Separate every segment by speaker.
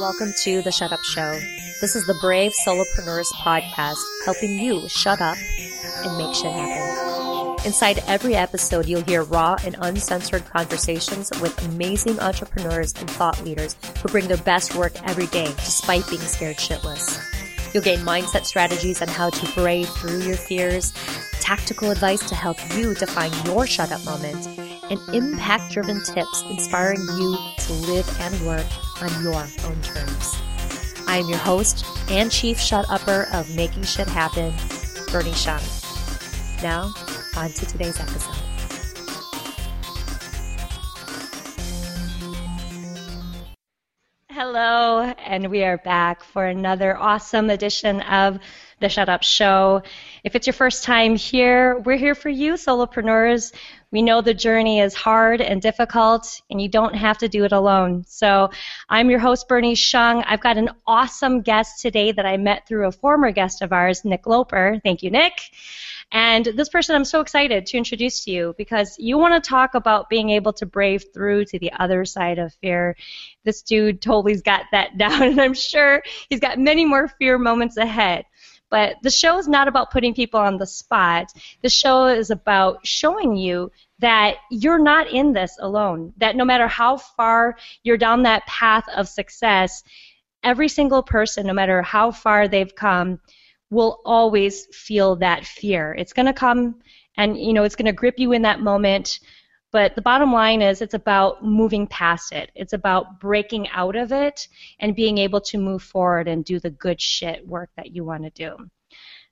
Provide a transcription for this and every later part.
Speaker 1: Welcome to the Shut Up Show. This is the Brave Solopreneurs podcast, helping you shut up and make shit happen. Inside every episode, you'll hear raw and uncensored conversations with amazing entrepreneurs and thought leaders who bring their best work every day despite being scared shitless. You'll gain mindset strategies on how to brave through your fears, tactical advice to help you define your shut up moment, and impact driven tips inspiring you to live and work on your own terms. I am your host and chief shut upper of Making Shit Happen, Bernie Shung. Now, on to today's episode. Hello, and we are back for another awesome edition of the Shut Up Show. If it's your first time here, we're here for you, solopreneurs. We know the journey is hard and difficult, and you don't have to do it alone. So, I'm your host, Bernie Shung. I've got an awesome guest today that I met through a former guest of ours, Nick Loper. Thank you, Nick. And this person I'm so excited to introduce to you because you want to talk about being able to brave through to the other side of fear. This dude totally's got that down, and I'm sure he's got many more fear moments ahead. But the show is not about putting people on the spot. The show is about showing you that you're not in this alone. That no matter how far you're down that path of success, every single person, no matter how far they've come, will always feel that fear. It's going to come and you know it's going to grip you in that moment. But the bottom line is it's about moving past it. It's about breaking out of it and being able to move forward and do the good shit work that you want to do.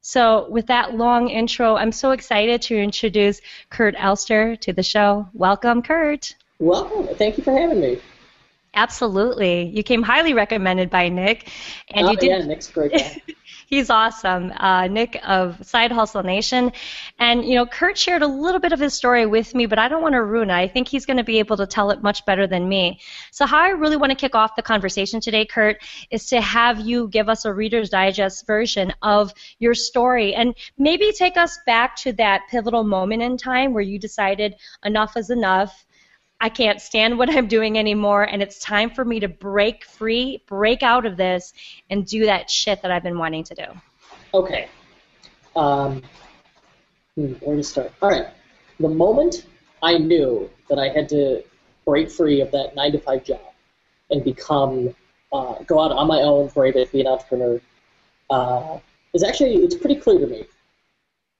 Speaker 1: So, with that long intro, I'm so excited to introduce Kurt Elster to the show. Welcome, Kurt.
Speaker 2: Welcome. Thank you for having me.
Speaker 1: Absolutely. You came highly recommended by Nick.
Speaker 2: And oh, you did... yeah, Nick's great guy.
Speaker 1: He's awesome. Uh, Nick of Side Hustle Nation. And, you know, Kurt shared a little bit of his story with me, but I don't want to ruin it. I think he's going to be able to tell it much better than me. So, how I really want to kick off the conversation today, Kurt, is to have you give us a Reader's Digest version of your story and maybe take us back to that pivotal moment in time where you decided enough is enough. I can't stand what I'm doing anymore, and it's time for me to break free, break out of this, and do that shit that I've been wanting to do.
Speaker 2: Okay. Um, hmm, where to start? All right. The moment I knew that I had to break free of that nine to five job and become, uh, go out on my own, for a bit, be an entrepreneur, uh, is actually it's pretty clear to me.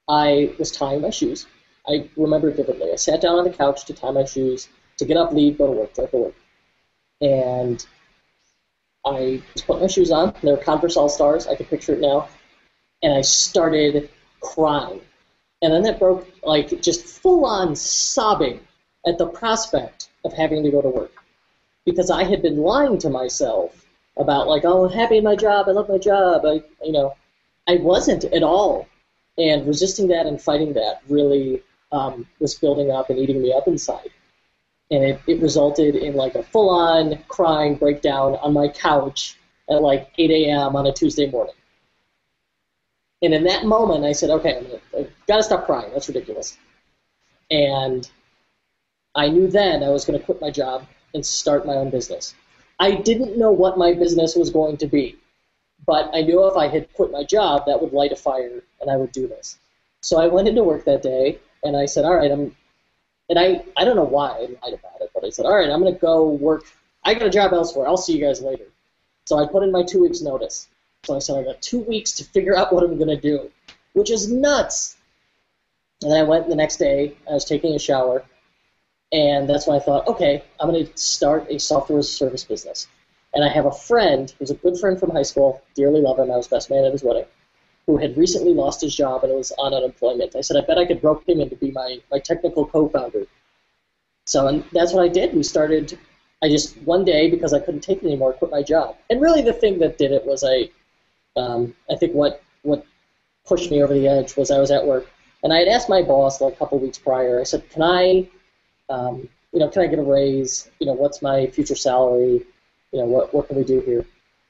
Speaker 2: I was tying my shoes. I remember vividly. I sat down on the couch to tie my shoes to get up, leave, go to work, drive to work. And I put my shoes on. They were Converse All Stars. I can picture it now. And I started crying. And then that broke, like, just full on sobbing at the prospect of having to go to work. Because I had been lying to myself about, like, oh, I'm happy in my job. I love my job. I, you know, I wasn't at all. And resisting that and fighting that really um, was building up and eating me up inside and it, it resulted in like a full-on crying breakdown on my couch at like 8 a.m. on a Tuesday morning. And in that moment, I said, okay, I'm gonna, I've got to stop crying. That's ridiculous. And I knew then I was going to quit my job and start my own business. I didn't know what my business was going to be, but I knew if I had quit my job, that would light a fire and I would do this. So I went into work that day and I said, all right, I'm and I, I don't know why I lied about it, but I said, all right, I'm going to go work. I got a job elsewhere. I'll see you guys later. So I put in my two weeks notice. So I said, I got two weeks to figure out what I'm going to do, which is nuts. And then I went the next day. I was taking a shower. And that's when I thought, okay, I'm going to start a software as a service business. And I have a friend who's a good friend from high school, dearly love him. I was best man at his wedding who had recently lost his job and was on unemployment. I said, I bet I could rope him in to be my, my technical co-founder. So and that's what I did. We started, I just, one day, because I couldn't take it anymore, quit my job. And really the thing that did it was I, um, I think what, what pushed me over the edge was I was at work. And I had asked my boss like a couple weeks prior, I said, can I, um, you know, can I get a raise? You know, what's my future salary? You know, what, what can we do here?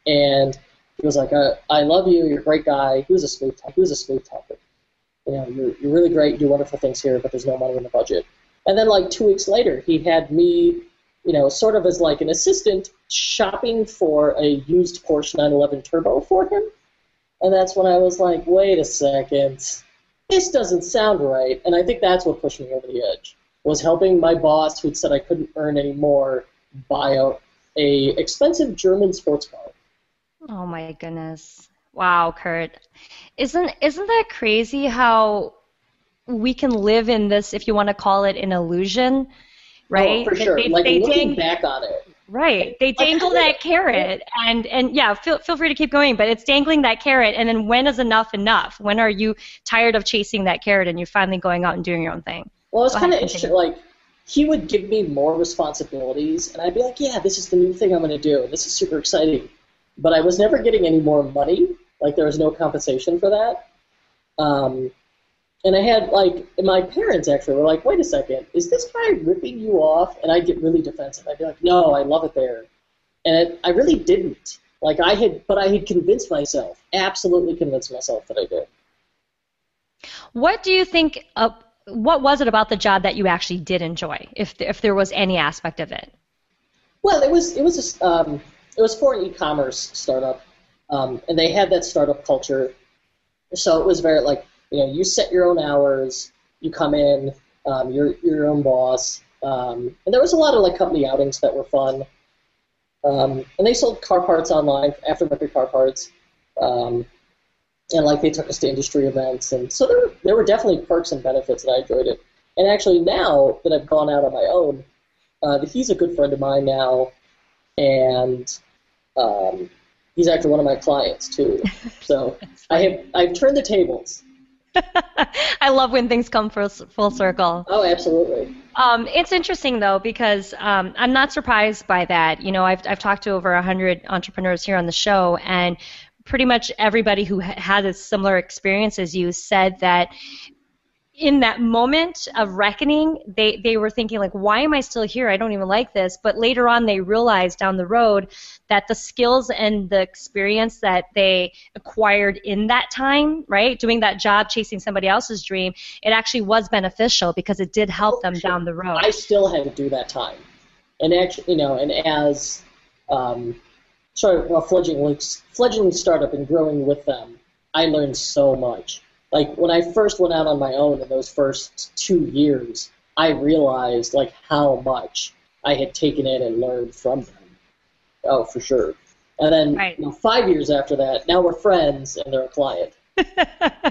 Speaker 2: And he was like, uh, "I love you. You're a great guy." He was a smooth. He was a smooth talker. You know, you're you're really great. You do wonderful things here, but there's no money in the budget. And then like two weeks later, he had me you know, sort of as like an assistant shopping for a used Porsche 911 Turbo for him. And that's when I was like, wait a second, this doesn't sound right. And I think that's what pushed me over the edge was helping my boss, who had said I couldn't earn any more, buy a, a expensive German sports car.
Speaker 1: Oh my goodness! Wow, Kurt, isn't isn't that crazy how we can live in this, if you want to call it an illusion, oh, right?
Speaker 2: Oh, for sure.
Speaker 1: They,
Speaker 2: like
Speaker 1: they
Speaker 2: looking
Speaker 1: dang-
Speaker 2: back on it,
Speaker 1: Right. They dangle that carrot and and yeah, feel feel free to keep going, but it's dangling that carrot and then when is enough enough? When are you tired of chasing that carrot and you're finally going out and doing your own thing?
Speaker 2: Well, it's kind of interesting. Like, he would give me more responsibilities, and I'd be like, yeah, this is the new thing I'm going to do. This is super exciting. But I was never getting any more money. Like, there was no compensation for that. Um, and I had, like, my parents actually were like, wait a second, is this guy ripping you off? And I'd get really defensive. I'd be like, no, I love it there. And it, I really didn't. Like, I had, but I had convinced myself, absolutely convinced myself that I did.
Speaker 1: What do you think uh, what was it about the job that you actually did enjoy if if there was any aspect of it?
Speaker 2: Well, it was it was a, um, it was for an e-commerce startup, um, and they had that startup culture. So it was very like you know you set your own hours, you come in, um, you're your own boss, um, and there was a lot of like company outings that were fun. Um, and they sold car parts online, aftermarket car parts, um, and like they took us to industry events, and so there were, there were definitely perks and benefits, and I enjoyed it. And actually, now that I've gone out on my own, uh, he's a good friend of mine now, and um, he's actually one of my clients too. So I have I've turned the tables.
Speaker 1: I love when things come full, full circle.
Speaker 2: Oh, absolutely.
Speaker 1: Um, it's interesting though because um, I'm not surprised by that. You know, I've I've talked to over hundred entrepreneurs here on the show, and pretty much everybody who ha- had a similar experience as you said that in that moment of reckoning, they, they were thinking like, why am I still here? I don't even like this. But later on, they realized down the road that the skills and the experience that they acquired in that time, right, doing that job, chasing somebody else's dream, it actually was beneficial because it did help them down the road.
Speaker 2: I still had to do that time, and actually, you know, and as um, a fledgling fledgling startup and growing with them, I learned so much. Like when I first went out on my own in those first two years, I realized like how much I had taken in and learned from them. Oh, for sure. And then
Speaker 1: Right.
Speaker 2: you know, five years after that, now we're friends and they're a client.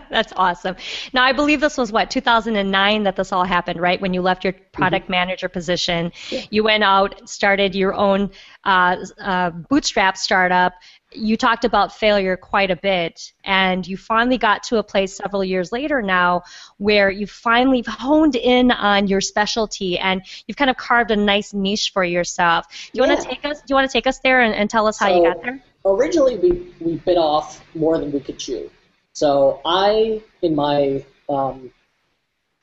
Speaker 1: That's awesome. Now, I believe this was what 2009 that this all happened, right? When you left your product manager position, you went out, started your own uh, uh, bootstrap startup. You talked about failure quite a bit, and you finally got to a place several years later now where you finally honed in on your specialty and you've kind of carved a nice niche for yourself. Do you want to take us? Do you want to take us there and, and tell us how you got there?
Speaker 2: originally we, we bit off more than we could chew. So I, in my um,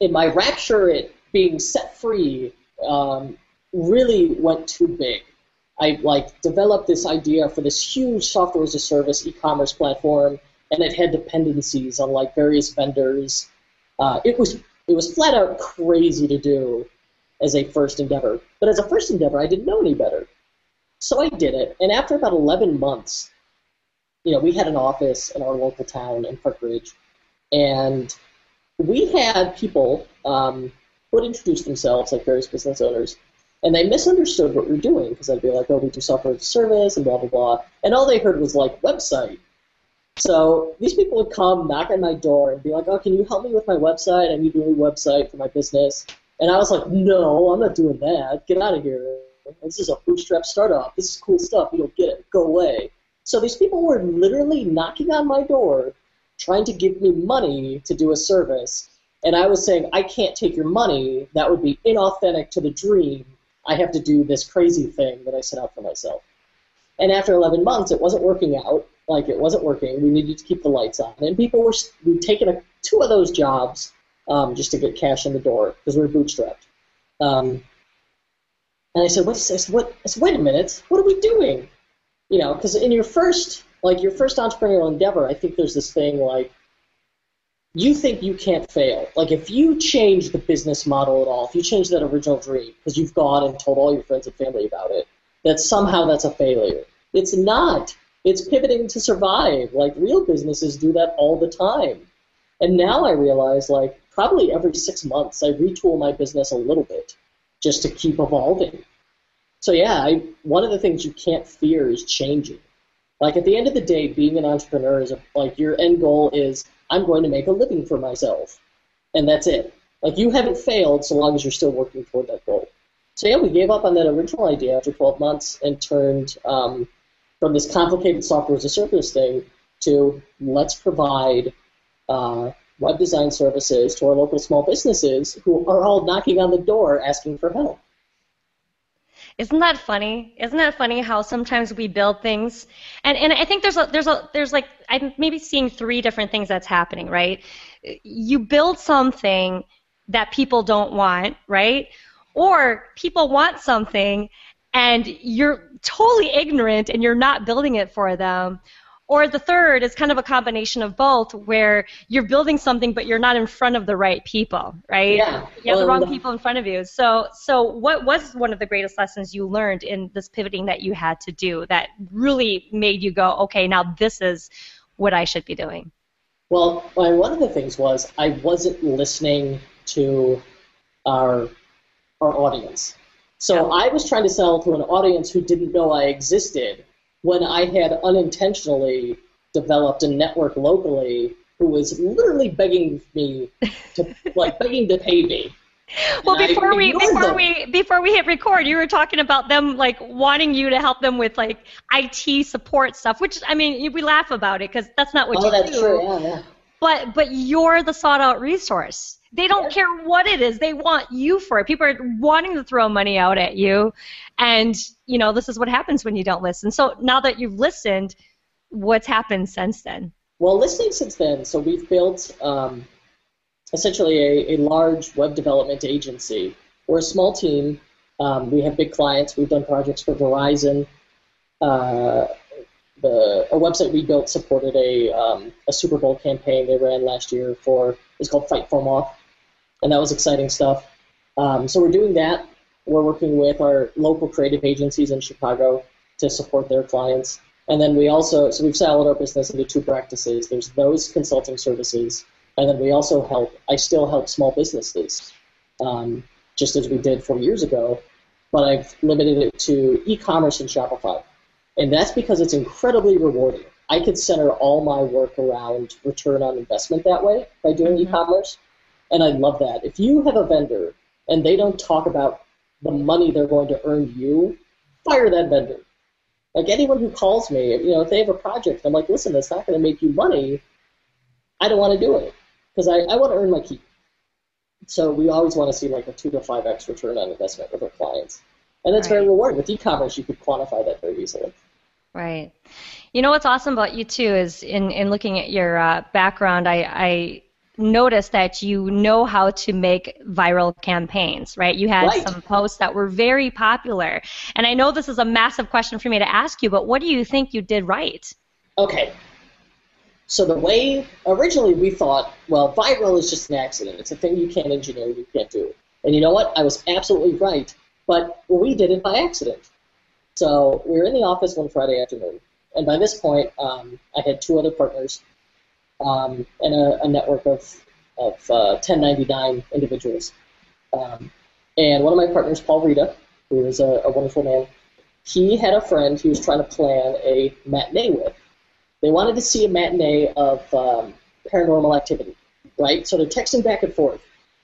Speaker 2: in my rapture at being set free, um, really went too big. I like developed this idea for this huge software as a service e-commerce platform, and it had dependencies on like various vendors. Uh, it was it was flat out crazy to do as a first endeavor. But as a first endeavor, I didn't know any better. So I did it, and after about 11 months, you know, we had an office in our local town in Park Ridge, and we had people um, who would introduce themselves, like various business owners, and they misunderstood what we're doing because I'd be like, oh, we do software as a service and blah, blah, blah. And all they heard was like website. So these people would come, knock on my door, and be like, oh, can you help me with my website? I need a new website for my business. And I was like, no, I'm not doing that. Get out of here. This is a bootstrap startup. This is cool stuff. You don't get it. Go away. So these people were literally knocking on my door, trying to give me money to do a service. And I was saying, I can't take your money. That would be inauthentic to the dream. I have to do this crazy thing that I set out for myself. And after 11 months, it wasn't working out. Like, it wasn't working. We needed to keep the lights on. And people were, we'd taken a, two of those jobs um, just to get cash in the door because we were bootstrapped. Um, and I said, what, I said, what, I said, wait a minute, what are we doing? You know, because in your first, like your first entrepreneurial endeavor, I think there's this thing like, you think you can't fail. Like if you change the business model at all, if you change that original dream because you've gone and told all your friends and family about it, that somehow that's a failure. It's not. It's pivoting to survive. Like real businesses do that all the time. And now I realize like probably every six months I retool my business a little bit just to keep evolving. So yeah, I, one of the things you can't fear is changing. Like at the end of the day, being an entrepreneur is a, like your end goal is I'm going to make a living for myself, and that's it. Like you haven't failed so long as you're still working toward that goal. So yeah, we gave up on that original idea after 12 months and turned um, from this complicated software as a service thing to let's provide uh, web design services to our local small businesses who are all knocking on the door asking for help.
Speaker 1: Isn't that funny? Isn't that funny how sometimes we build things, and and I think there's a there's a there's like I'm maybe seeing three different things that's happening, right? You build something that people don't want, right? Or people want something and you're totally ignorant and you're not building it for them, or the third is kind of a combination of both, where you're building something but you're not in front of the right people, right?
Speaker 2: Yeah.
Speaker 1: You have the wrong people in front of you. So, so what was one of the greatest lessons you learned in this pivoting that you had to do that really made you go, okay, now this is what I should be doing?
Speaker 2: Well, one of the things was I wasn't listening to our our audience. So I was trying to sell to an audience who didn't know I existed when I had unintentionally developed a network locally who was literally begging me to like begging to pay me.
Speaker 1: Well, and before we before them. we before we hit record, you were talking about them like wanting you to help them with like IT support stuff, which I mean we laugh about it because that's not what
Speaker 2: oh,
Speaker 1: you
Speaker 2: that's
Speaker 1: do.
Speaker 2: True. Yeah, yeah.
Speaker 1: But but you're the sought out resource. They don't yeah. care what it is. They want you for it. People are wanting to throw money out at you. And, you know, this is what happens when you don't listen. So now that you've listened, what's happened since then?
Speaker 2: Well, listening since then, so we've built um, essentially a, a large web development agency. We're a small team. Um, we have big clients. We've done projects for Verizon. Uh, the a website we built supported a um, a Super Bowl campaign they ran last year for it's called Fight Foam Off and that was exciting stuff. Um, so we're doing that. We're working with our local creative agencies in Chicago to support their clients. And then we also, so we've siloed our business into two practices. There's those consulting services, and then we also help, I still help small businesses, um, just as we did four years ago, but I've limited it to e-commerce and Shopify. And that's because it's incredibly rewarding. I could center all my work around return on investment that way by doing mm-hmm. e-commerce and I love that. If you have a vendor and they don't talk about the money they're going to earn you, fire that vendor. Like anyone who calls me, you know, if they have a project, I'm like, listen, that's not going to make you money. I don't want to do it because I, I want to earn my keep. So we always want to see like a two to five x return on investment with our clients, and that's right. very rewarding. With e-commerce, you could quantify that very easily.
Speaker 1: Right. You know what's awesome about you too is in in looking at your uh, background, I, I noticed that you know how to make viral campaigns, right? You had right. some posts that were very popular. And I know this is a massive question for me to ask you, but what do you think you did right?
Speaker 2: Okay. So the way originally we thought, well, viral is just an accident. It's a thing you can't engineer, you can't do. And you know what? I was absolutely right. But we did it by accident. So we were in the office one Friday afternoon, and by this point, um, I had two other partners um, and a, a, network of, of uh, 1099 individuals. Um, and one of my partners, Paul Reda, who is a, a, wonderful man, he had a friend he was trying to plan a matinee with. They wanted to see a matinee of um, paranormal activity, right? So they're texting back and forth.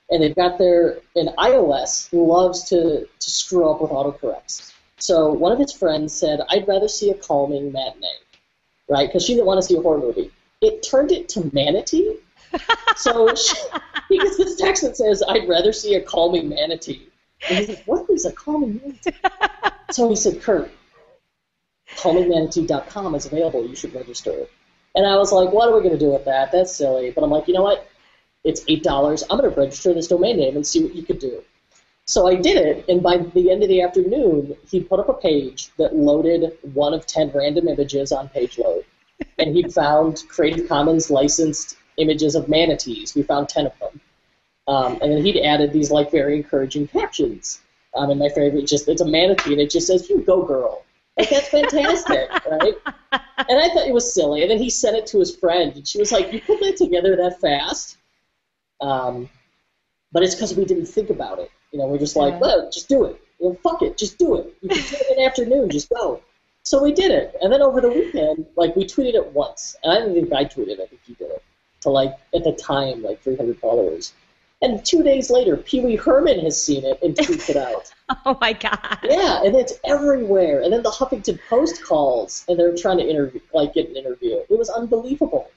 Speaker 2: And they've got their, in iOS loves to, to screw up with autocorrects. So one of his friends said, I'd rather see a calming matinee, right? Because she didn't want to see a horror movie it turned it to manatee. so she, he gets this text that says, "I'd rather see a calming manatee." And he's like, "What is a calming manatee?" so he said, "Kurt, calmingmanatee.com is available. You should register." And I was like, "What are we going to do with that? That's silly." But I'm like, you know what? It's eight dollars. I'm going to register this domain name and see what you could do. So I did it, and by the end of the afternoon, he put up a page that loaded one of ten random images on page load and he found Creative Commons licensed images of manatees. We found ten of them, um, and then he'd added these like very encouraging captions. Um, and my favorite just it's a manatee and it just says "You go, girl." Like that's fantastic, right? And I thought it was silly. And then he sent it to his friend, and she was like, "You put that together that fast?" Um, but it's because we didn't think about it. You know, we're just like,
Speaker 1: Yeah.
Speaker 2: well, just do it. You know, fuck it, just do it. You can do it in the afternoon, just go. So we did it, and then over the weekend, like we tweeted it once, and I don't think I tweeted. it, I think he did it to like at the time like 300 followers. And two days later, Pee Wee Herman has seen it and tweeted it out.
Speaker 1: Oh my God.
Speaker 2: Yeah, and it's everywhere. And then the Huffington Post calls, and they're trying to interview, like get an interview. It was unbelievable.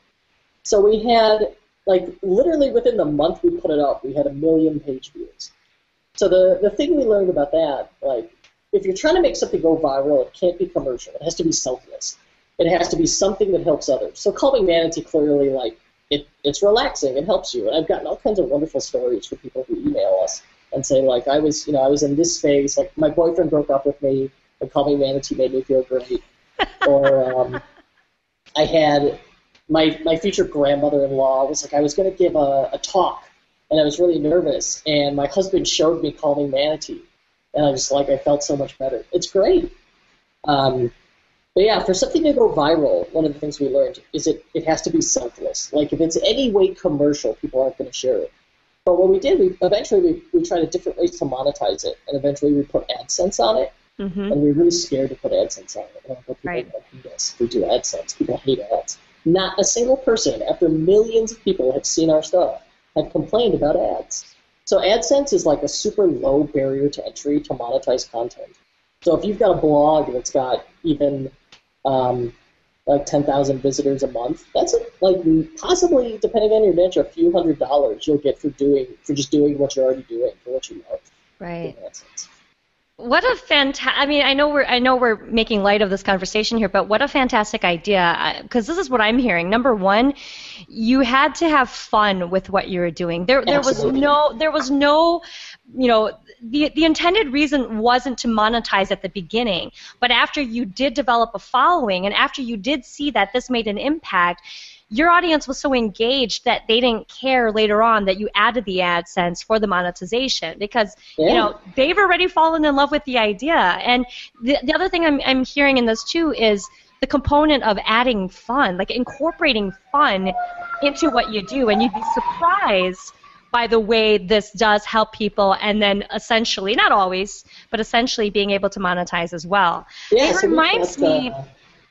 Speaker 2: So we had, like, literally within the month we put it up, we had a million page views. So the the thing we learned about that, like, if you're trying to make something go viral, it can't be commercial. It has to be selfless. It has to be something that helps others. So calming manatee clearly, like, it, it's relaxing. It helps you. And I've gotten all kinds of wonderful stories from people who email us and say like I was you know I was in this phase like my boyfriend broke up with me and Calming Manatee made me feel great or um, I had my my future grandmother-in-law was like I was going to give a, a talk and I was really nervous and my husband showed me Calming Manatee and I was like I felt so much better it's great um, but yeah for something to go viral one of the things we learned is it it has to be selfless like if it's any way commercial people aren't going to share it but what we did, we eventually we, we tried a different ways to monetize it, and eventually we put AdSense on it,
Speaker 1: hmm
Speaker 2: and we were really scared to put AdSense on it. And I thought people
Speaker 1: Right.
Speaker 2: hate us if we do AdSense. People hate ads. Not a single person, after millions of people have seen our stuff, have complained about ads. So AdSense is like a super low barrier to entry to monetize content. So if you've got a blog that's got even um, like 10,000 visitors a month, that's like possibly, depending on your niche, a few hundred dollars you'll get for doing for just doing what you're already doing for what you love.
Speaker 1: Right. What a fantastic! I mean, I know we're I know we're making light of this conversation here, but what a fantastic idea! Uh, because this is what I'm hearing. Number one, you had to have fun with what you were doing. There, there was no, there was no, you know, the the intended reason wasn't to monetize at the beginning, but after you did develop a following, and after you did see that this made an impact. Your audience was so engaged that they didn't care later on that you added the AdSense for the monetization because you know they've already fallen in love with the idea. And the, the other thing I'm, I'm hearing in this too is the component of adding fun, like incorporating fun into what you do, and you'd be surprised by the way this does help people, and then essentially, not always, but essentially being able to monetize as well.
Speaker 2: Yeah,
Speaker 1: it reminds me.
Speaker 2: uh,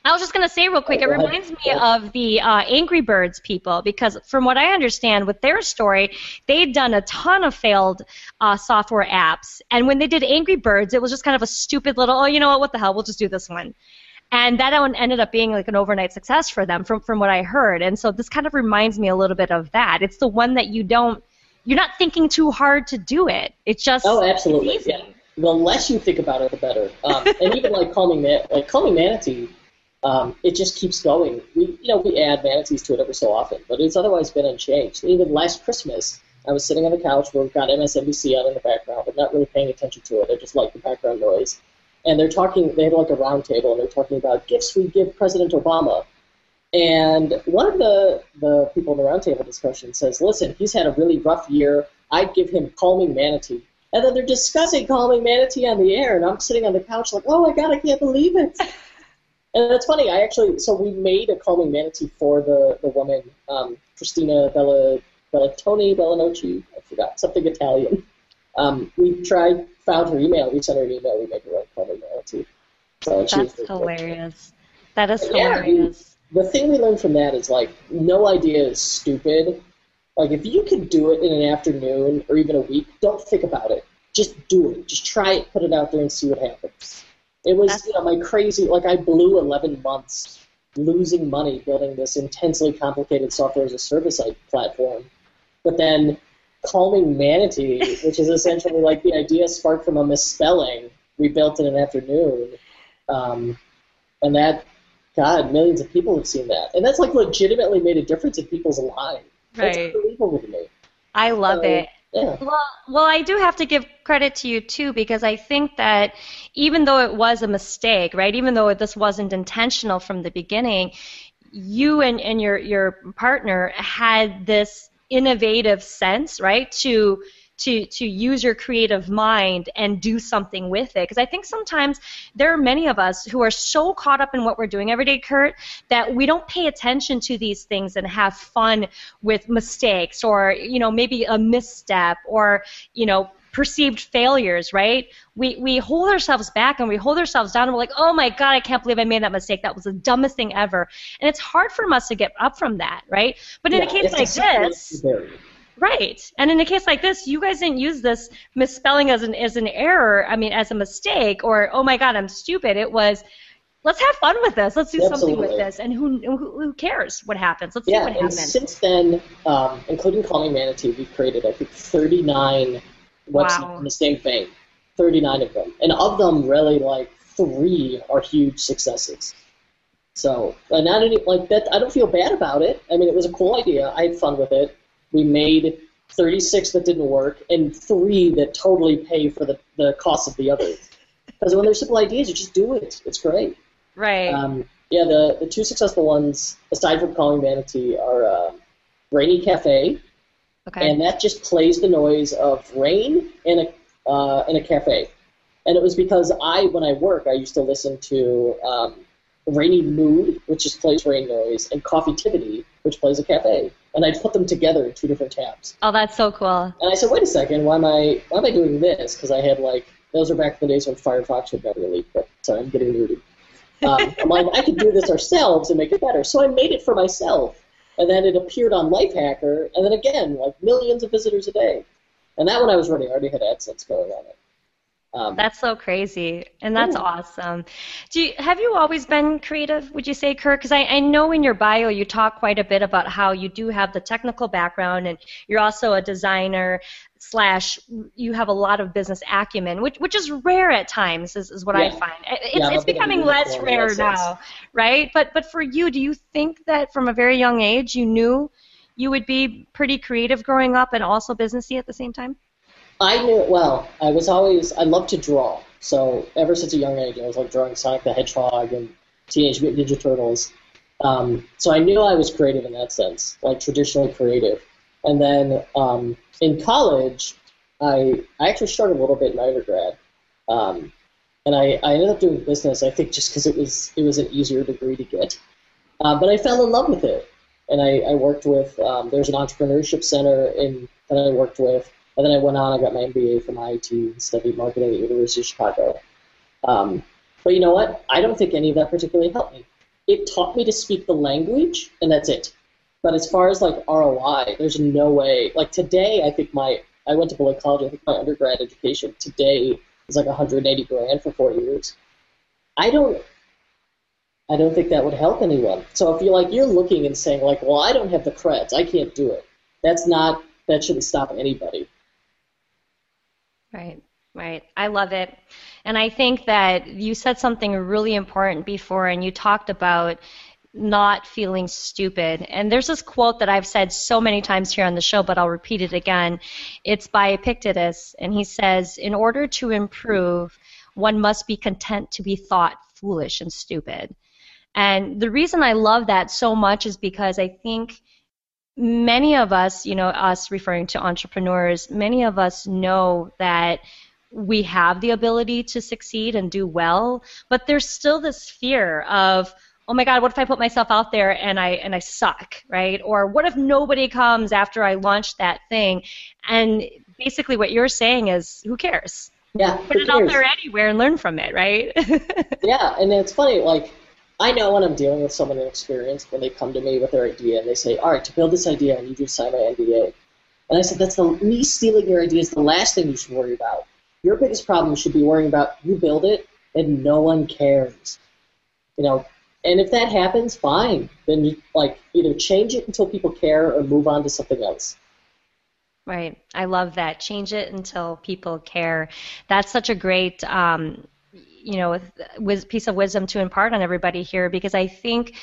Speaker 1: I was just going to say real quick, it reminds me of the uh, Angry Birds people because, from what I understand, with their story, they'd done a ton of failed uh, software apps, and when they did Angry Birds, it was just kind of a stupid little, oh, you know what, what the hell, we'll just do this one. And that one ended up being like an overnight success for them, from from what I heard. And so this kind of reminds me a little bit of that. It's the one that you don't, you're not thinking too hard to do it. It's just
Speaker 2: Oh, absolutely. Yeah. The less you think about it, the better. Um, and even like calming man, like calming manatee, um, it just keeps going. We, you know, we add manatees to it every so often, but it's otherwise been unchanged. Even last Christmas, I was sitting on the couch where we've got MSNBC on in the background, but not really paying attention to it. I just like the background noise. And they're talking. They had like a round table, and they're talking about gifts we give President Obama. And one of the, the people in the roundtable discussion says, listen, he's had a really rough year. I'd give him Calming Manatee. And then they're discussing Calming Manatee on the air, and I'm sitting on the couch like, oh my god, I can't believe it. and it's funny, I actually, so we made a Calming Manatee for the, the woman, um, Christina Bella, Bellatoni, Bellanocci, I forgot, something Italian. Um, we tried, found her email, we sent her an email, we made her a Calming Manatee. So, and she was
Speaker 1: That's hilarious. That is
Speaker 2: Yeah,
Speaker 1: hilarious.
Speaker 2: the thing we learned from that is like no idea is stupid. Like if you can do it in an afternoon or even a week, don't think about it. Just do it. Just try it, put it out there, and see what happens. It was
Speaker 1: That's-
Speaker 2: you know my crazy like I blew 11 months losing money building this intensely complicated software as a service platform, but then calming manatee, which is essentially like the idea sparked from a misspelling, we built in an afternoon, um, and that God, millions of people have seen that, and that's like legitimately made a difference in people's lives. That's
Speaker 1: Right.
Speaker 2: unbelievable to me.
Speaker 1: I love
Speaker 2: So,
Speaker 1: it.
Speaker 2: Yeah.
Speaker 1: Well, well, I do have to give credit to you too because I think that even though it was a mistake, right? Even though this wasn't intentional from the beginning, you and, and your your partner had this innovative sense, right, to to to use your creative mind and do something with it because i think sometimes there are many of us who are so caught up in what we're doing every day kurt that we don't pay attention to these things and have fun with mistakes or you know maybe a misstep or you know perceived failures, right? We we hold ourselves back and we hold ourselves down and we're like, oh my god, I can't believe I made that mistake. That was the dumbest thing ever. And it's hard for us to get up from that, right? But in
Speaker 2: Yeah,
Speaker 1: a case like this, Right. And in a case like this, you guys didn't use this misspelling as an as an error, I mean as a mistake or oh my god, I'm stupid. It was let's have fun with this. Let's do something with this. And who who, who cares what happens? Let's see
Speaker 2: Yeah,
Speaker 1: what
Speaker 2: and since then, um, including Calming Manatee, we've created I think 39 websites
Speaker 1: Wow.
Speaker 2: in the same vein. 39 of them, and of them, really like three are huge successes. So, uh, not any like that. I don't feel bad about it. I mean, it was a cool idea. I had fun with it. We made 36 that didn't work, and three that totally pay for the the cost of the others. Because when they're simple ideas, you just do it. It's great.
Speaker 1: right.
Speaker 2: Um, yeah, the, the two successful ones, aside from Calming Manatee, are uh, Rainy Cafe,
Speaker 1: okay.
Speaker 2: and that just plays the noise of rain in a uh, in a cafe. And it was because I, when I work, I used to listen to um, Rainy Mood, which just plays rain noise, and Coffee Coffitivity, which plays a cafe. And I'd put them together in two different tabs.
Speaker 1: oh, that's so cool.
Speaker 2: And I said, wait a second, why am I why am I doing this? Because I had like those are back in the days when Firefox had never leaked. But sorry, I'm getting nerdy. Um, I'm like, I could do this ourselves and make it better. So I made it for myself, and then it appeared on Lifehacker, and then again, like millions of visitors a day. And that one I was running, I already had AdSense going on it. Um,
Speaker 1: That's so crazy, and that's
Speaker 2: Yeah.
Speaker 1: awesome. Do you, have you always been creative? Would you say, Kurt? Because I, I know in your bio you talk quite a bit about how you do have the technical background, and you're also a designer slash you have a lot of business acumen, which which is rare at times, is, is what I find. It-
Speaker 2: Yeah,
Speaker 1: It's,
Speaker 2: I'm
Speaker 1: it's
Speaker 2: a bit of a
Speaker 1: becoming less rare
Speaker 2: sense.
Speaker 1: now, right? But but for you, do you think that from a very young age you knew you would be pretty creative growing up and also businessy at the same time?
Speaker 2: I knew it well. I was always I loved to draw. So ever since a young age, I was like drawing Sonic the Hedgehog and Teenage Mutant Ninja Turtles. Um, so I knew I was creative in that sense, like traditionally creative. And then um, in college, I I actually started a little bit in undergrad, um, and I, I ended up doing business. I think just because it was it was an easier degree to get, uh, but I fell in love with it. And I, I worked with um, there's an entrepreneurship center in that I worked with, and then I went on. I got my MBA from IIT and studied marketing at the University of Chicago. Um, but you know what? I don't think any of that particularly helped me. It taught me to speak the language, and that's it. But as far as like ROI, there's no way. Like today, I think my I went to Beloit College. I think my undergrad education today is like 180 grand for four years. I don't. I don't think that would help anyone. So if you're like you're looking and saying like, well, I don't have the creds, I can't do it. That's not. That shouldn't stop anybody.
Speaker 1: Right, right. I love it. And I think that you said something really important before, and you talked about not feeling stupid. And there's this quote that I've said so many times here on the show, but I'll repeat it again. It's by Epictetus, and he says, In order to improve, one must be content to be thought foolish and stupid. And the reason I love that so much is because I think many of us, you know, us referring to entrepreneurs, many of us know that we have the ability to succeed and do well, but there's still this fear of, oh my God, what if I put myself out there and I and I suck, right? Or what if nobody comes after I launch that thing? And basically, what you're saying is, who cares?
Speaker 2: Yeah,
Speaker 1: Put it out there anywhere and learn from it, right?
Speaker 2: Yeah, and it's funny, like, I know when I'm dealing with someone inexperienced when they come to me with their idea and they say, all right, to build this idea, I need you to sign my NDA. And I said, that's the, me stealing your idea is the last thing you should worry about. Your biggest problem should be worrying about you build it and no one cares. You know, and if that happens, fine. Then you, like, either change it until people care or move on to something else.
Speaker 1: Right. I love that. Change it until people care. That's such a great, um, you know, with, piece of wisdom to impart on everybody here because I think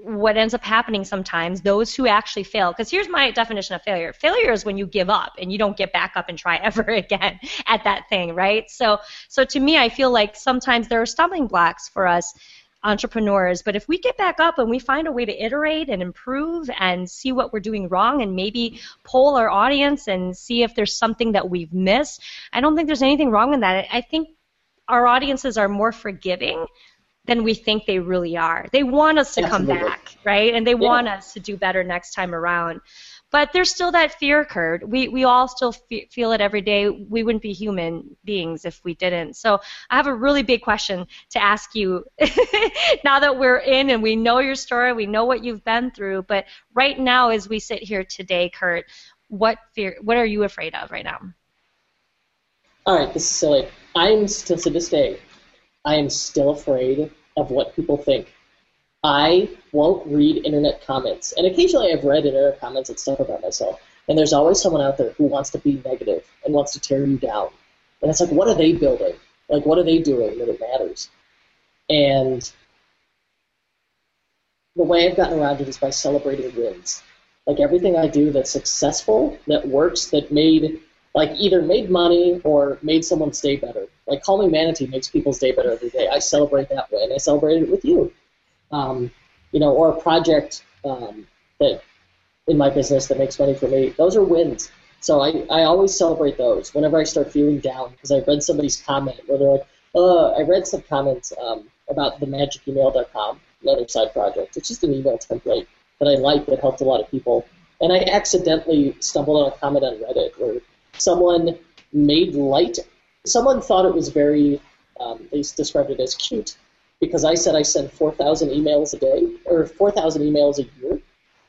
Speaker 1: what ends up happening sometimes, those who actually fail, because here's my definition of failure. Failure is when you give up and you don't get back up and try ever again at that thing, right? So, so to me, I feel like sometimes there are stumbling blocks for us entrepreneurs. But if we get back up and we find a way to iterate and improve and see what we're doing wrong and maybe poll our audience and see if there's something that we've missed, I don't think there's anything wrong with that. I think our audiences are more forgiving than we think they really are. They want us to Absolutely. come back, right? And they yeah. want us to do better next time around. But there's still that fear, Kurt. We we all still feel it every day. We wouldn't be human beings if we didn't. So I have a really big question to ask you. now that we're in and we know your story, we know what you've been through. But right now, as we sit here today, Kurt, what fear? What are you afraid of right now?
Speaker 2: All right, this is silly. I'm still to this day, I am still afraid of what people think I won't read internet comments. And occasionally I've read internet comments and stuff about myself. And there's always someone out there who wants to be negative and wants to tear you down. And it's like, what are they building? Like, what are they doing that it matters? And the way I've gotten around it is by celebrating wins. Like everything I do that's successful, that works, that made like either made money or made someone's day better. Like Calming Manatee makes people's day better every day. I celebrate that way, and I celebrate it with you um, you know, or a project um, that in my business that makes money for me. Those are wins. So I, I always celebrate those whenever I start feeling down because I read somebody's comment where they're like, uh, I read some comments um, about the magicemail.com, another side project. It's just an email template that I like that helped a lot of people. And I accidentally stumbled on a comment on Reddit where someone made light. Someone thought it was very, um, they described it as cute because I said I send 4,000 emails a day or 4,000 emails a year.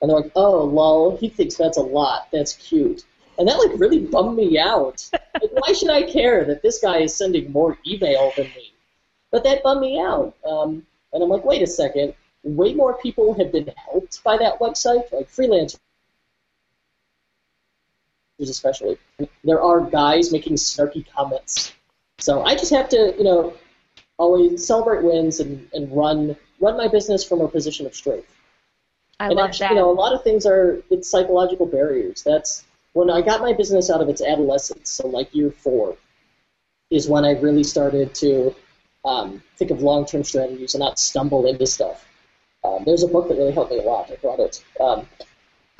Speaker 2: And they're like, oh, lol, he thinks that's a lot. That's cute. And that like really bummed me out. like, why should I care that this guy is sending more email than me? But that bummed me out. Um, and I'm like, wait a second. Way more people have been helped by that website, like freelancers especially. There are guys making snarky comments. So I just have to, you know, always celebrate wins and, and run run my business from a position of strength.
Speaker 1: I
Speaker 2: and
Speaker 1: love
Speaker 2: actually,
Speaker 1: that.
Speaker 2: You know, a lot of things are it's psychological barriers. That's when I got my business out of its adolescence, so like year four, is when I really started to um, think of long-term strategies and not stumble into stuff. Um, there's a book that really helped me a lot. I brought it. Um,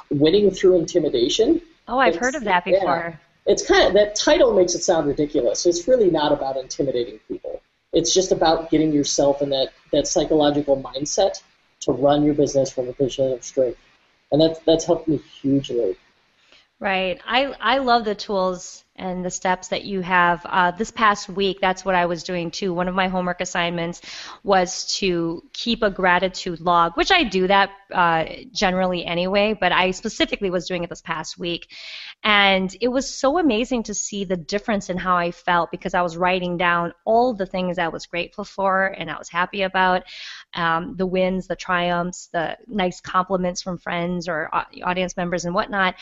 Speaker 2: Winning Through Intimidation.
Speaker 1: Oh, I've heard of that before.
Speaker 2: Yeah, it's kind of that title makes it sound ridiculous. It's really not about intimidating people. It's just about getting yourself in that, that psychological mindset to run your business from a position of strength. And that's, that's helped me hugely.
Speaker 1: Right. I, I love the tools and the steps that you have. Uh, this past week, that's what I was doing too. One of my homework assignments was to keep a gratitude log, which I do that uh, generally anyway, but I specifically was doing it this past week. And it was so amazing to see the difference in how I felt because I was writing down all the things I was grateful for and I was happy about um, the wins, the triumphs, the nice compliments from friends or audience members and whatnot.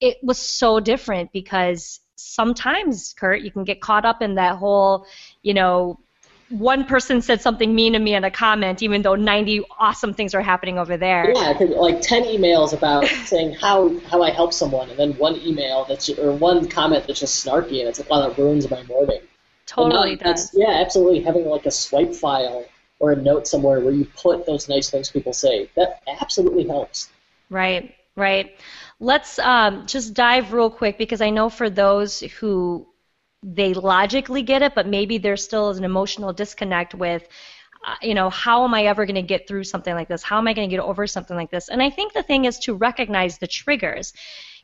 Speaker 1: It was so different because sometimes, Kurt, you can get caught up in that whole, you know, one person said something mean to me in a comment, even though 90 awesome things are happening over there.
Speaker 2: Yeah, like 10 emails about saying how, how I help someone, and then one email that's or one comment that's just snarky, and it's like, wow, that ruins my morning.
Speaker 1: Totally uh, does.
Speaker 2: Yeah, absolutely. Having like a swipe file or a note somewhere where you put those nice things people say, that absolutely helps.
Speaker 1: Right, right. Let's um, just dive real quick because I know for those who they logically get it, but maybe there still is an emotional disconnect with, uh, you know, how am I ever going to get through something like this? How am I going to get over something like this? And I think the thing is to recognize the triggers.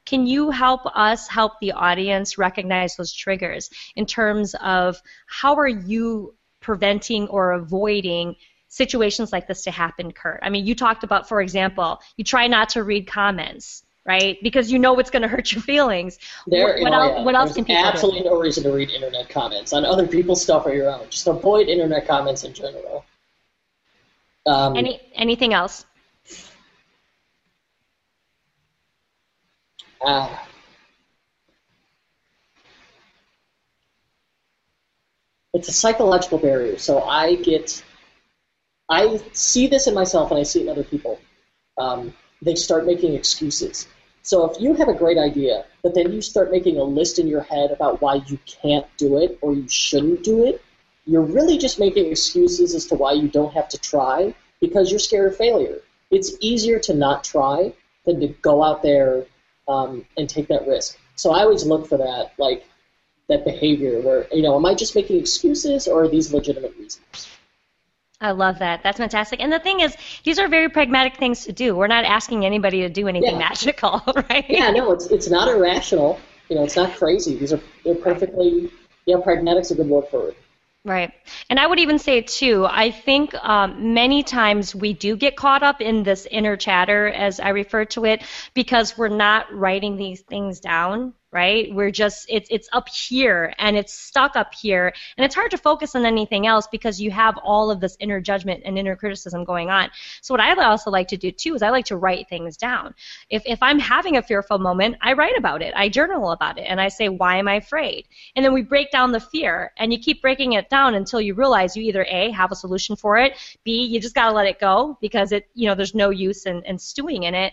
Speaker 1: Can you help us help the audience recognize those triggers in terms of how are you preventing or avoiding situations like this to happen, Kurt? I mean, you talked about, for example, you try not to read comments right? Because you know it's going to hurt your feelings.
Speaker 2: There,
Speaker 1: what,
Speaker 2: oh,
Speaker 1: else,
Speaker 2: yeah.
Speaker 1: what else
Speaker 2: There's
Speaker 1: can people
Speaker 2: absolutely
Speaker 1: do?
Speaker 2: no reason to read internet comments on other people's stuff or your own. Just avoid internet comments in general. Um,
Speaker 1: Any anything else?
Speaker 2: Uh, it's a psychological barrier. So I get, I see this in myself and I see it in other people. Um, they start making excuses. So if you have a great idea, but then you start making a list in your head about why you can't do it or you shouldn't do it, you're really just making excuses as to why you don't have to try because you're scared of failure. It's easier to not try than to go out there um, and take that risk. So I always look for that, like that behavior where, you know, am I just making excuses or are these legitimate reasons?
Speaker 1: I love that. That's fantastic. And the thing is, these are very pragmatic things to do. We're not asking anybody to do anything yeah. magical, right?
Speaker 2: Yeah, no, it's it's not irrational. You know, it's not crazy. These are they're perfectly yeah, pragmatic's a good word for it.
Speaker 1: Right. And I would even say, too, I think um, many times we do get caught up in this inner chatter, as I refer to it, because we're not writing these things down right? We're just it's it's up here and it's stuck up here and it's hard to focus on anything else because you have all of this inner judgment and inner criticism going on. So what I also like to do too is I like to write things down. If if I'm having a fearful moment, I write about it. I journal about it and I say why am I afraid? And then we break down the fear and you keep breaking it down until you realize you either A have a solution for it, B you just got to let it go because it you know there's no use in, in stewing in it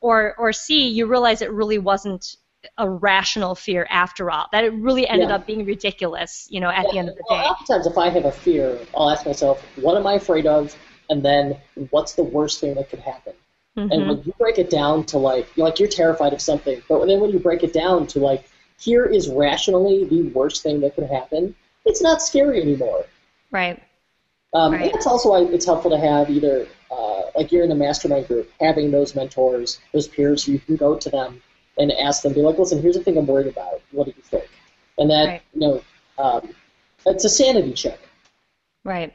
Speaker 1: or or C, you realize it really wasn't a rational fear after all. That it really ended yeah. up being ridiculous, you know, at yeah. the end of the
Speaker 2: well,
Speaker 1: day.
Speaker 2: Oftentimes, if I have a fear, I'll ask myself, what am I afraid of? And then, what's the worst thing that could happen? Mm-hmm. And when you break it down to like, you're like you're terrified of something, but then when you break it down to like, here is rationally the worst thing that could happen, it's not scary anymore.
Speaker 1: Right.
Speaker 2: Um, right. And that's also why it's helpful to have either, uh, like you're in a mastermind group, having those mentors, those peers, you can go to them and ask them, be like, listen, here's the thing I'm worried about. What do you think? And that, right. you know, um, it's a sanity check.
Speaker 1: Right.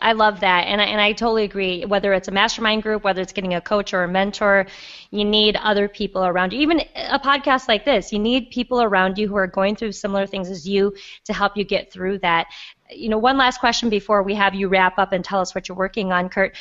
Speaker 1: I love that, and I, and I totally agree. Whether it's a mastermind group, whether it's getting a coach or a mentor, you need other people around you. Even a podcast like this, you need people around you who are going through similar things as you to help you get through that you know, one last question before we have you wrap up and tell us what you're working on, Kurt.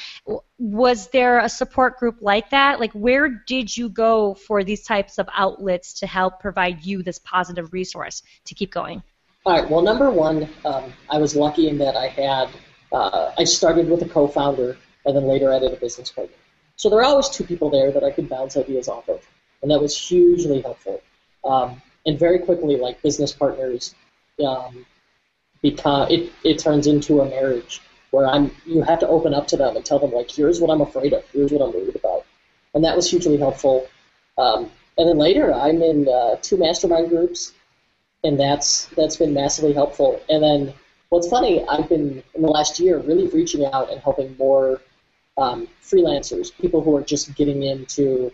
Speaker 1: Was there a support group like that? Like, where did you go for these types of outlets to help provide you this positive resource to keep going?
Speaker 2: All right. Well, number one, um, I was lucky in that I had, uh, I started with a co founder and then later added a business partner. So there are always two people there that I could bounce ideas off of. And that was hugely helpful. Um, and very quickly, like business partners, um, because it, it turns into a marriage where I'm you have to open up to them and tell them like here's what I'm afraid of, here's what I'm worried about, and that was hugely helpful. Um, and then later I'm in uh, two mastermind groups, and that's that's been massively helpful. And then what's funny, I've been in the last year really reaching out and helping more um, freelancers, people who are just getting into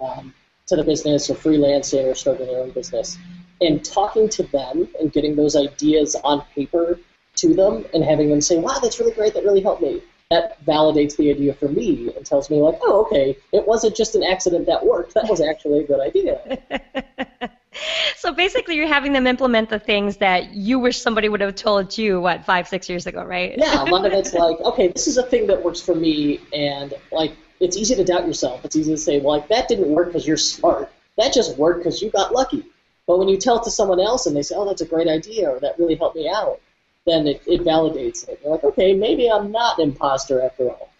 Speaker 2: um, to the business or freelancing or starting their own business and talking to them and getting those ideas on paper to them and having them say, wow, that's really great, that really helped me. That validates the idea for me and tells me, like, oh, okay, it wasn't just an accident that worked. That was actually a good idea.
Speaker 1: so basically, you're having them implement the things that you wish somebody would have told you, what, five, six years ago, right?
Speaker 2: yeah, a lot of it's like, okay, this is a thing that works for me, and like, it's easy to doubt yourself. It's easy to say, well, like, that didn't work because you're smart. That just worked because you got lucky. But when you tell it to someone else and they say, oh, that's a great idea, or that really helped me out, then it, it validates it. You're like, okay, maybe I'm not an imposter after all.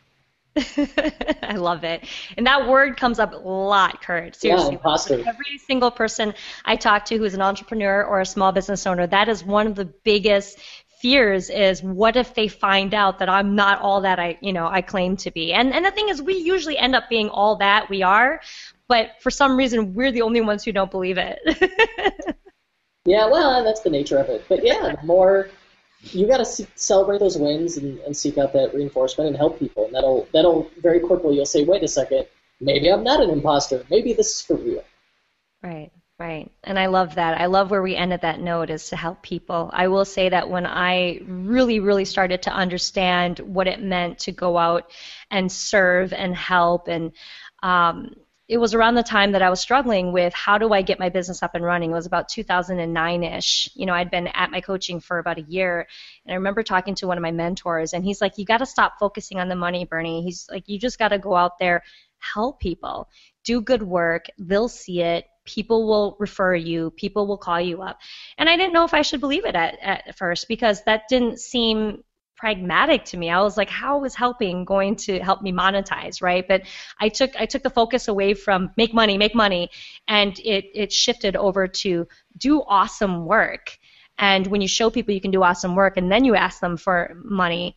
Speaker 1: I love it. And that word comes up a lot, Kurt. Seriously.
Speaker 2: Yeah, imposter.
Speaker 1: Every single person I talk to who's an entrepreneur or a small business owner, that is one of the biggest fears is what if they find out that I'm not all that I, you know, I claim to be. And and the thing is we usually end up being all that we are, but for some reason we're the only ones who don't believe it.
Speaker 2: yeah, well, that's the nature of it. But yeah, the more you got to celebrate those wins and, and seek out that reinforcement and help people, and that'll that'll very quickly you'll say, wait a second, maybe I'm not an imposter. Maybe this is for real.
Speaker 1: Right. Right. And I love that. I love where we ended that note is to help people. I will say that when I really, really started to understand what it meant to go out and serve and help and um, it was around the time that I was struggling with how do I get my business up and running. It was about 2009-ish. You know, I'd been at my coaching for about a year, and I remember talking to one of my mentors, and he's like, "You got to stop focusing on the money, Bernie." He's like, "You just got to go out there, help people, do good work. They'll see it. People will refer you. People will call you up." And I didn't know if I should believe it at, at first because that didn't seem pragmatic to me. I was like, how is helping going to help me monetize, right? But I took I took the focus away from make money, make money, and it it shifted over to do awesome work And when you show people you can do awesome work and then you ask them for money,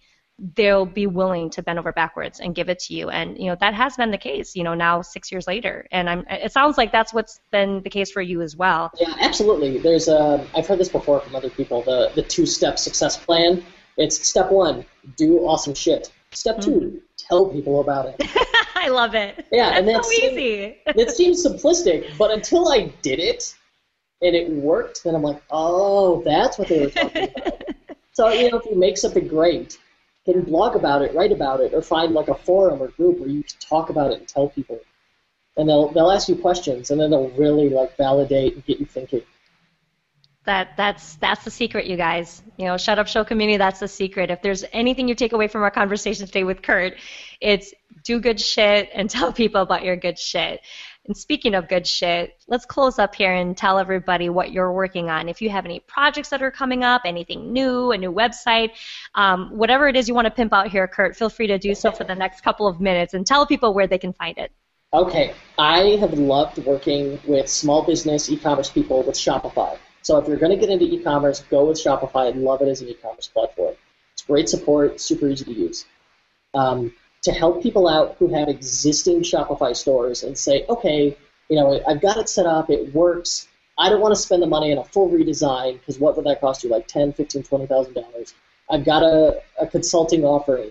Speaker 1: they'll be willing to bend over backwards and give it to you. And you know that has been the case. You know now six years later, and I'm. It sounds like that's what's been the case for you as well.
Speaker 2: Yeah, absolutely. There's a. I've heard this before from other people. The the two step success plan. It's step one, do awesome shit. Step 2 mm-hmm. tell people about it.
Speaker 1: I love it.
Speaker 2: Yeah,
Speaker 1: and
Speaker 2: that's
Speaker 1: so easy.
Speaker 2: it seems simplistic, but until I did it and it worked, then I'm like, oh, that's what they were talking about. so you know, if you make something great can blog about it, write about it, or find like a forum or group where you can talk about it and tell people. And they'll they'll ask you questions, and then they'll really like validate and get you thinking.
Speaker 1: That that's that's the secret, you guys. You know, Shut Up Show community. That's the secret. If there's anything you take away from our conversation today with Kurt, it's do good shit and tell people about your good shit. And speaking of good shit, let's close up here and tell everybody what you're working on. If you have any projects that are coming up, anything new, a new website, um, whatever it is you want to pimp out here, Kurt, feel free to do so for the next couple of minutes and tell people where they can find it.
Speaker 2: Okay, I have loved working with small business e-commerce people with Shopify. So if you're going to get into e-commerce, go with Shopify. I love it as an e-commerce platform. It's great support, super easy to use. Um, to help people out who have existing Shopify stores and say, okay, you know, I've got it set up, it works. I don't want to spend the money on a full redesign because what would that cost you? Like ten, fifteen, twenty thousand dollars. I've got a, a consulting offering.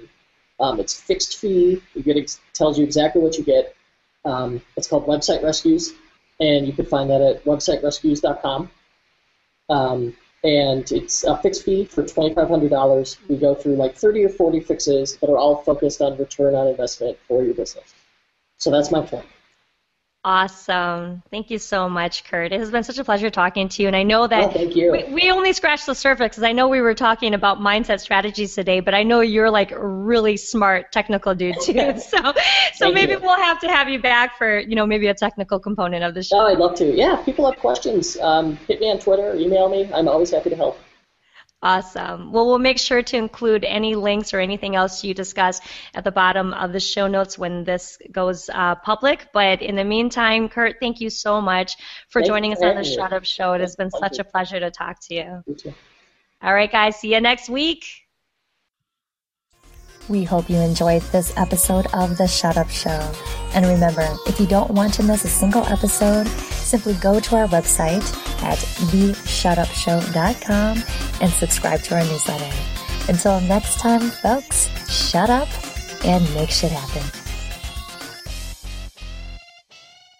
Speaker 2: Um, it's fixed fee. You get ex- tells you exactly what you get. Um, it's called Website Rescues, and you can find that at websiterescues.com. Um, and it's a fixed fee for $2,500. We go through like 30 or 40 fixes that are all focused on return on investment for your business. So that's my plan.
Speaker 1: Awesome. Thank you so much, Kurt. It has been such a pleasure talking to you. And I know that
Speaker 2: oh.
Speaker 1: We, we only scratched the surface because I know we were talking about mindset strategies today, but I know you're like a really smart technical dude too. so so maybe you. we'll have to have you back for, you know, maybe a technical component of the show.
Speaker 2: Oh, I'd love to. Yeah, if people have questions, um, hit me on Twitter, email me. I'm always happy to help.
Speaker 1: Awesome. Well, we'll make sure to include any links or anything else you discuss at the bottom of the show notes when this goes uh, public. But in the meantime, Kurt, thank you so much for
Speaker 2: Thanks
Speaker 1: joining us on the Shut Up Show. It has been such a pleasure to talk to you. All right, guys. See you next week.
Speaker 3: We hope you enjoyed this episode of The Shut Up Show. And remember, if you don't want to miss a single episode, simply go to our website at theshutupshow.com and subscribe to our newsletter. Until next time, folks, shut up and make shit happen.